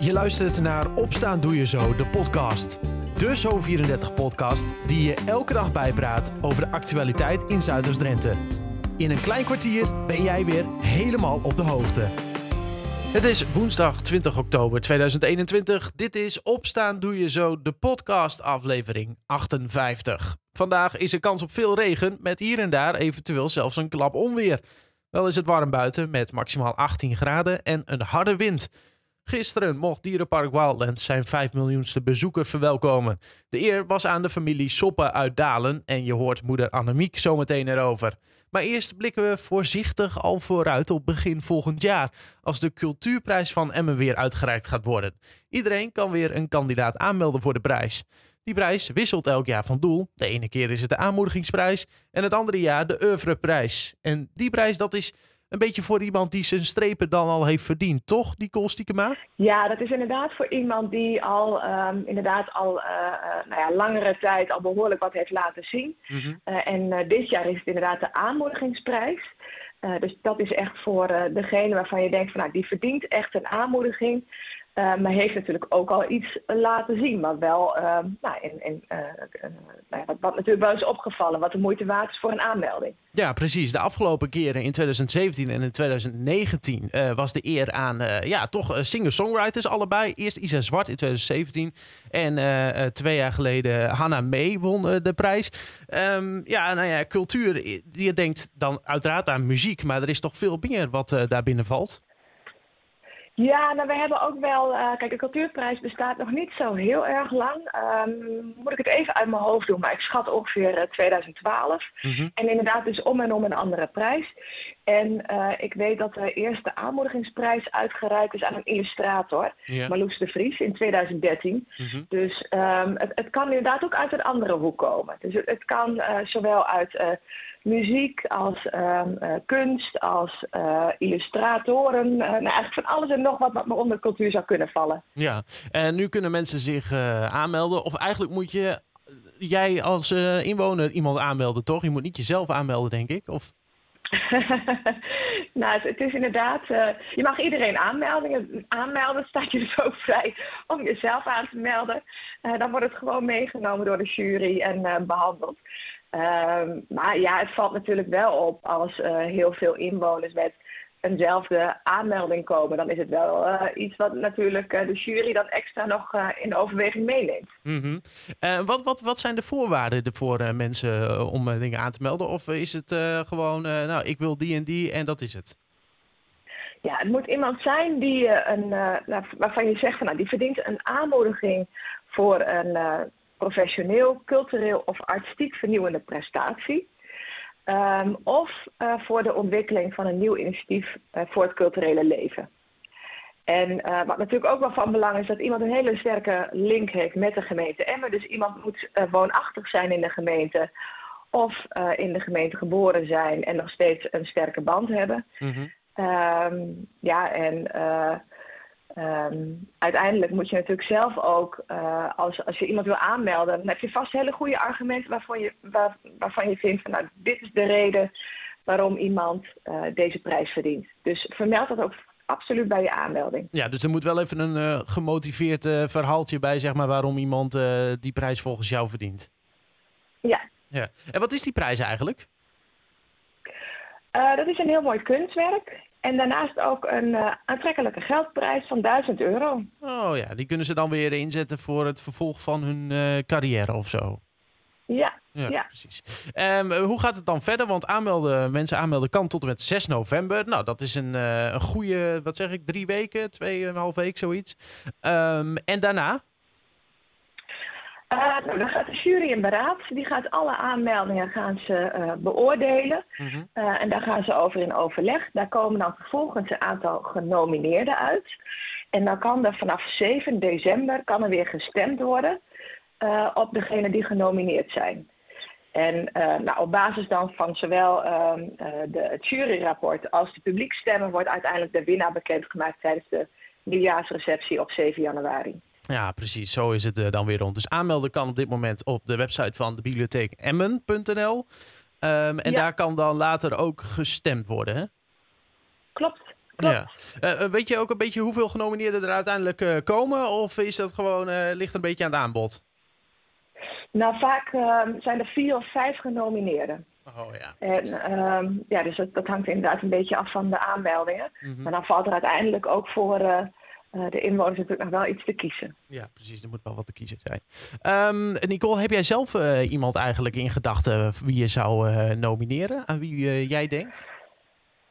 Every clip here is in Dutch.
Je luistert naar Opstaan Doe Je Zo, de podcast. De Zo34-podcast die je elke dag bijpraat over de actualiteit in Zuiders-Drenthe. In een klein kwartier ben jij weer helemaal op de hoogte. Het is woensdag 20 oktober 2021. Dit is Opstaan Doe Je Zo, de podcast aflevering 58. Vandaag is er kans op veel regen, met hier en daar eventueel zelfs een klap onweer. Wel is het warm buiten met maximaal 18 graden en een harde wind. Gisteren mocht Dierenpark Wildlands zijn 5 miljoenste bezoeker verwelkomen. De eer was aan de familie Soppen uit Dalen en je hoort moeder Annemiek zometeen erover. Maar eerst blikken we voorzichtig al vooruit op begin volgend jaar, als de cultuurprijs van Emmen weer uitgereikt gaat worden. Iedereen kan weer een kandidaat aanmelden voor de prijs. Die prijs wisselt elk jaar van doel. De ene keer is het de aanmoedigingsprijs en het andere jaar de oeuvreprijs. En die prijs dat is een beetje voor iemand die zijn strepen dan al heeft verdiend, toch, Nicole Stiekema? Ja, dat is inderdaad voor iemand die al um, inderdaad al uh, uh, nou ja, langere tijd al behoorlijk wat heeft laten zien. Mm -hmm. uh, en dit jaar is het inderdaad de aanmoedigingsprijs. dus dat is echt voor degene waarvan je denkt van nou, die verdient echt een aanmoediging. Uh, maar heeft natuurlijk ook al iets laten zien. Maar wel, uh, nou, in, in, uh, wat, wat, natuurlijk wel is opgevallen, wat de moeite waard is voor een aanmelding. Ja, precies. De afgelopen keren in 2017 en in 2019 was de eer aan, ja, toch singer-songwriters allebei. Eerst Isa Zwart in 2017 en twee jaar geleden Hannah May won de prijs. Um, ja, nou ja, cultuur, je denkt dan uiteraard aan muziek, maar er is toch veel meer wat daar binnen valt. Ja, nou, we hebben ook wel. Uh, kijk, de cultuurprijs bestaat nog niet zo heel erg lang. Um, moet ik het even uit mijn hoofd doen, maar ik schat ongeveer uh, 2012. Mm -hmm. En inderdaad, dus om en om een andere prijs. En uh, ik weet dat de eerste aanmoedigingsprijs uitgereikt is aan een illustrator. Marloes de Vries, in 2013. Mm -hmm. Dus um, het, het, kan inderdaad ook uit een andere hoek komen. Dus het, het kan zowel uit muziek, als uh, kunst, als illustratoren. Nou, eigenlijk van alles en nog wat wat onder cultuur zou kunnen vallen. Ja, en nu kunnen mensen zich aanmelden. Of eigenlijk moet je jij als inwoner iemand aanmelden, toch? Je moet niet jezelf aanmelden, denk ik. Of... nou, het is inderdaad. je mag iedereen aanmelden. Aanmelden staat je dus ook vrij om jezelf aan te melden. dan wordt het gewoon meegenomen door de jury en behandeld. Um, maar ja, het valt natuurlijk wel op als heel veel inwoners met eenzelfde aanmelding komen. Dan is het wel uh, iets wat natuurlijk uh, de jury dan extra nog in overweging meeneemt. Mm -hmm. wat, wat, wat zijn de voorwaarden voor mensen om dingen aan te melden? Of is het gewoon, nou, ik wil die en die en dat is het? Ja, het moet iemand zijn die een, waarvan je zegt van nou, die verdient een aanmoediging voor een professioneel, cultureel of artistiek vernieuwende prestatie. Um, of uh, voor de ontwikkeling van een nieuw initiatief uh, voor het culturele leven. En uh, wat natuurlijk ook wel van belang is dat iemand een hele sterke link heeft met de gemeente Emmen. Dus iemand moet woonachtig zijn in de gemeente of in de gemeente geboren zijn en nog steeds een sterke band hebben. Mm -hmm. um, ja, en Um, uiteindelijk moet je natuurlijk zelf ook, uh, als, als je iemand wil aanmelden, dan heb je vast hele goede argumenten waarvan je, waar, waarvan je vindt van nou, dit is de reden waarom iemand uh, deze prijs verdient. Dus vermeld dat ook absoluut bij je aanmelding. Ja, dus er moet wel even een uh, gemotiveerd verhaaltje bij, zeg maar, waarom iemand die prijs volgens jou verdient. Ja. ja. En wat is die prijs eigenlijk? dat is een heel mooi kunstwerk. En daarnaast ook een uh, aantrekkelijke geldprijs van 1000 euro. Oh ja, die kunnen ze dan weer inzetten voor het vervolg van hun uh, carrière of zo. Ja, ja, ja. precies. Um, hoe gaat het dan verder? Want aanmelden, mensen aanmelden kan tot en met 6 november. Nou, dat is een, uh, een goede, wat zeg ik, drie weken, tweeënhalf week, zoiets. Um, en daarna? Uh, nou, dan gaat de jury in beraad. Die gaat alle aanmeldingen gaan ze, uh, beoordelen. -hmm. uh, en daar gaan ze over in overleg. Daar komen dan vervolgens een aantal genomineerden uit. En dan kan er vanaf 7 december kan er weer gestemd worden op degenen die genomineerd zijn. En nou, op basis dan van zowel ehm, de, het juryrapport als de publiekstemmen wordt uiteindelijk de winnaar bekendgemaakt tijdens de nieuwjaarsreceptie op 7 januari. Ja, precies. Zo is het uh, dan weer rond. Dus aanmelden kan op dit moment op de website van de bibliotheek emmen.nl. Um, en ja. daar kan dan later ook gestemd worden, hè? Klopt, Ja. weet je ook een beetje hoeveel genomineerden er uiteindelijk komen? Of is dat gewoon, ligt een beetje aan het aanbod? Nou, vaak ehm, zijn er vier of vijf genomineerden. Oh ja. En ehm, ja, dus dat, dat, hangt inderdaad een beetje af van de aanmeldingen. Mhm. Maar dan valt er uiteindelijk ook voor uh, de inwoners natuurlijk nog wel iets te kiezen. Ja, precies. Er moet wel wat te kiezen zijn. Um, Nicole, heb jij zelf uh, iemand eigenlijk in gedachten wie je zou nomineren? Aan wie jij denkt?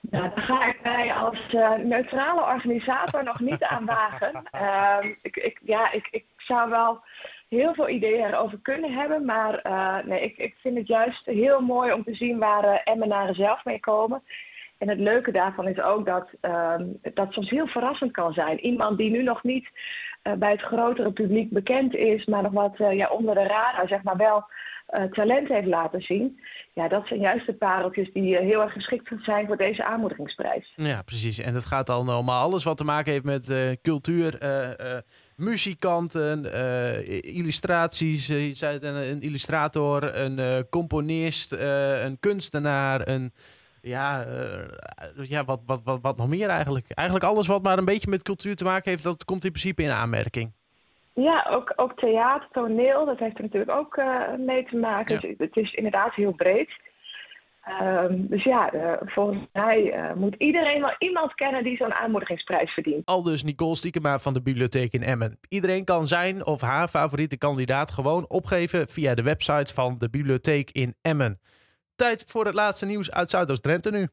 Nou, daar ga ik mij als neutrale organisator nog niet aan wagen. ik, ik, ja, ik, ik zou wel heel veel ideeën erover kunnen hebben. Maar uh, nee, ik, ik vind het juist heel mooi om te zien waar uh, Emmenaren zelf mee komen. En het leuke daarvan is ook dat um, dat soms heel verrassend kan zijn. Iemand die nu nog niet uh, bij het grotere publiek bekend is, maar nog wat ja, onder de radar, zeg maar wel talent heeft laten zien. Ja, dat zijn juist de pareltjes die heel erg geschikt zijn voor deze aanmoedigingsprijs. Ja, precies. En het gaat dan om alles wat te maken heeft met cultuur, muzikanten, illustraties. Eh, je zei een, illustrator, een componist, een kunstenaar, een. Ja, ja wat, wat, wat, wat nog meer eigenlijk? Eigenlijk alles wat maar een beetje met cultuur te maken heeft, dat komt in principe in aanmerking. Ja, ook, ook theater, toneel, dat heeft er natuurlijk ook mee te maken. Dus het is inderdaad heel breed. Um, dus ja, uh, volgens mij uh, moet iedereen wel iemand kennen die zo'n aanmoedigingsprijs verdient. Al dus Nicole Stiekema van de bibliotheek in Emmen. Iedereen kan zijn of haar favoriete kandidaat gewoon opgeven via de website van de bibliotheek in Emmen. Tijd voor het laatste nieuws uit Zuidoost-Drenthe nu.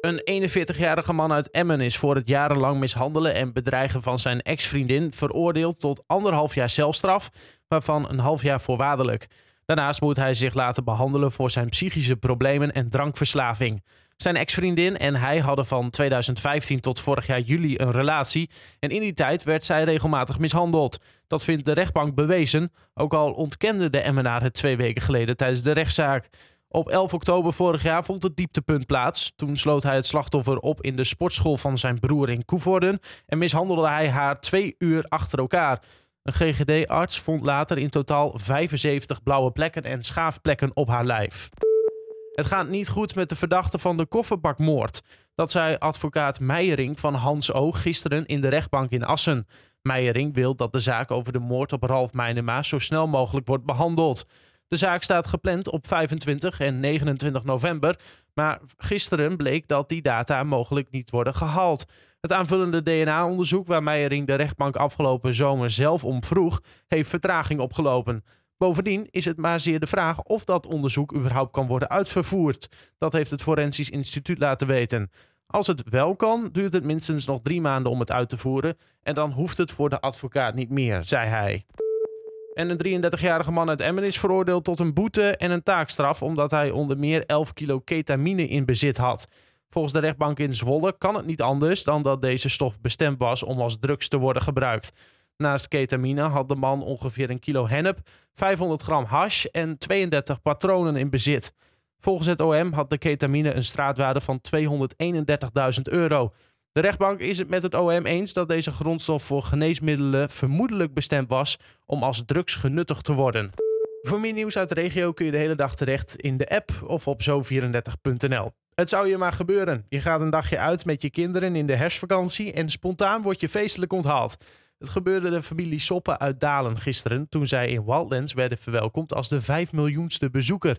Een 41-jarige man uit Emmen is voor het jarenlang mishandelen en bedreigen van zijn ex-vriendin veroordeeld tot anderhalf jaar celstraf, waarvan een half jaar voorwaardelijk. Daarnaast moet hij zich laten behandelen voor zijn psychische problemen en drankverslaving. Zijn ex-vriendin en hij hadden van 2015 tot vorig jaar juli een relatie en in die tijd werd zij regelmatig mishandeld. Dat vindt de rechtbank bewezen, ook al ontkende de Emmenaar het twee weken geleden tijdens de rechtszaak. Op 11 oktober vorig jaar vond het dieptepunt plaats. Toen sloot hij het slachtoffer op in de sportschool van zijn broer in Koevoorden en mishandelde hij haar twee uur achter elkaar. Een GGD-arts vond later in totaal 75 blauwe plekken en schaafplekken op haar lijf. Het gaat niet goed met de verdachte van de kofferbakmoord. Dat zei advocaat Meijering van Hans O. gisteren in de rechtbank in Assen. Meijering wil dat de zaak over de moord op Ralf Meinema zo snel mogelijk wordt behandeld. De zaak staat gepland op 25 en 29 november, maar gisteren bleek dat die data mogelijk niet worden gehaald. Het aanvullende DNA-onderzoek waar Meijering de rechtbank afgelopen zomer zelf om vroeg, heeft vertraging opgelopen. Bovendien is het maar zeer de vraag of dat onderzoek überhaupt kan worden uitvervoerd. Dat heeft het Forensisch Instituut laten weten. Als het wel kan, duurt het minstens nog drie maanden om het uit te voeren en dan hoeft het voor de advocaat niet meer, zei hij. En een 33-jarige man uit Emmen is veroordeeld tot een boete en een taakstraf omdat hij onder meer 11 kilo ketamine in bezit had. Volgens de rechtbank in Zwolle kan het niet anders dan dat deze stof bestemd was om als drugs te worden gebruikt. Naast ketamine had de man ongeveer een kilo hennep, 500 gram hash en 32 patronen in bezit. Volgens het OM had de ketamine een straatwaarde van 231.000 euro. De rechtbank is het met het OM eens dat deze grondstof voor geneesmiddelen vermoedelijk bestemd was om als drugs genuttigd te worden. Voor meer nieuws uit de regio kun je de hele dag terecht in de app of op zo34.nl. Het zou je maar gebeuren. Je gaat een dagje uit met je kinderen in de herfstvakantie en spontaan word je feestelijk onthaald. Het gebeurde de familie Soppen uit Dalen gisteren toen zij in Wildlands werden verwelkomd als de 5 miljoenste bezoeker.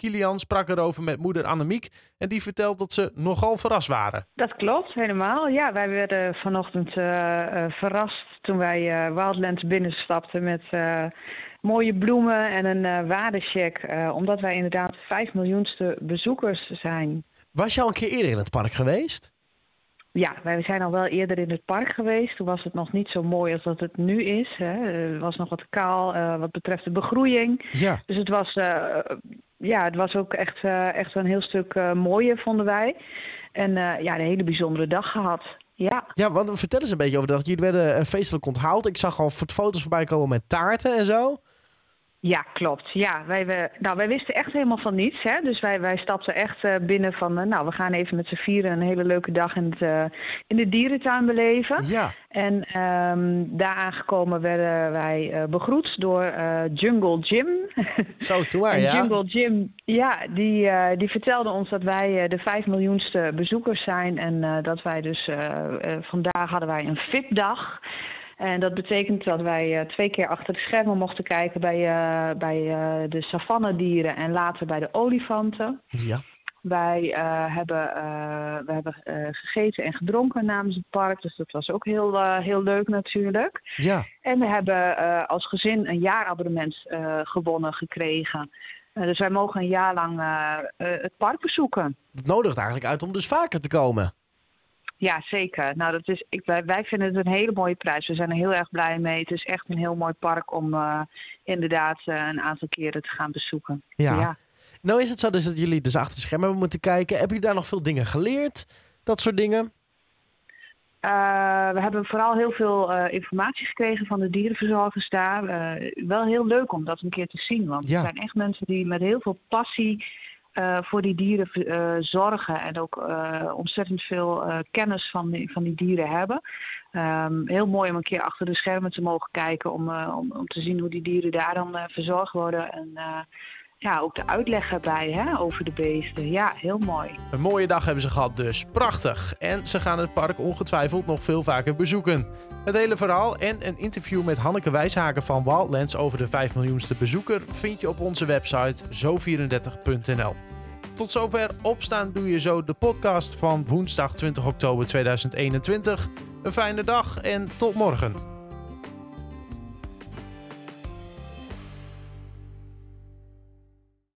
Kilian sprak erover met moeder Annemiek en die vertelt dat ze nogal verrast waren. Dat klopt, helemaal. Ja, wij werden vanochtend uh, verrast toen wij Wildlands binnenstapten met mooie bloemen en een waardecheck. omdat wij inderdaad 5 miljoenste bezoekers zijn. Was je al een keer eerder in het park geweest? Ja, wij zijn al wel eerder in het park geweest. Toen was het nog niet zo mooi als dat het nu is. Hè. Het was nog wat kaal uh, wat betreft de begroeiing. Ja. Dus het was, uh, ja, het was ook echt, uh, echt een heel stuk mooier, vonden wij. En ja, een hele bijzondere dag gehad. Ja. ja, want vertel eens een beetje over dat. Jullie werden feestelijk onthaald. Ik zag al foto's voorbij komen met taarten en zo. Ja, klopt. Ja, wij, we, nou, wij wisten echt helemaal van niets. Hè? Dus wij, wij stapten echt uh, binnen van, uh, nou, we gaan even met z'n vieren een hele leuke dag in, het, uh, in de dierentuin beleven. Ja. En um, daar aangekomen werden wij begroet door Jungle Jim. Zo, en ja. Jungle Jim, ja, die, die vertelde ons dat wij de vijf miljoenste bezoekers zijn. En dat wij dus, vandaag hadden wij een VIP-dag. En dat betekent dat wij uh, twee keer achter de schermen mochten kijken bij, uh, bij uh, de savannedieren en later bij de olifanten. Ja. Wij hebben, we hebben gegeten en gedronken namens het park, dus dat was ook heel, heel leuk natuurlijk. Ja. En we hebben als gezin een jaarabonnement gewonnen gekregen. dus wij mogen een jaar lang het park bezoeken. Dat nodigt eigenlijk uit om dus vaker te komen. Ja, zeker. Nou, dat is, ik, wij, wij vinden het een hele mooie prijs. We zijn er heel erg blij mee. Het is echt een heel mooi park om uh, inderdaad uh, een aantal keren te gaan bezoeken. Ja. ja. Nou is het zo dus dat jullie dus achter de schermen moeten kijken. Hebben jullie daar nog veel dingen geleerd? Dat soort dingen? Uh, we hebben vooral heel veel informatie gekregen van de dierenverzorgers daar. wel heel leuk om dat een keer te zien. Want Ja. er zijn echt mensen die met heel veel passie uh, voor die dieren uh, zorgen en ook uh, ontzettend veel kennis van die, van die dieren hebben. Um, heel mooi om een keer achter de schermen te mogen kijken om, om, om, te zien hoe die dieren daar dan verzorgd worden. En ja, ook de uitleg erbij hè, over de beesten. Ja, heel mooi. Een mooie dag hebben ze gehad dus. Prachtig. En ze gaan het park ongetwijfeld nog veel vaker bezoeken. Het hele verhaal en een interview met Hanneke Wijshaken van Wildlands over de 5 miljoenste bezoeker vind je op onze website zo34.nl. Tot zover Opstaan Doe Je Zo, de podcast van woensdag 20 oktober 2021. Een fijne dag en tot morgen.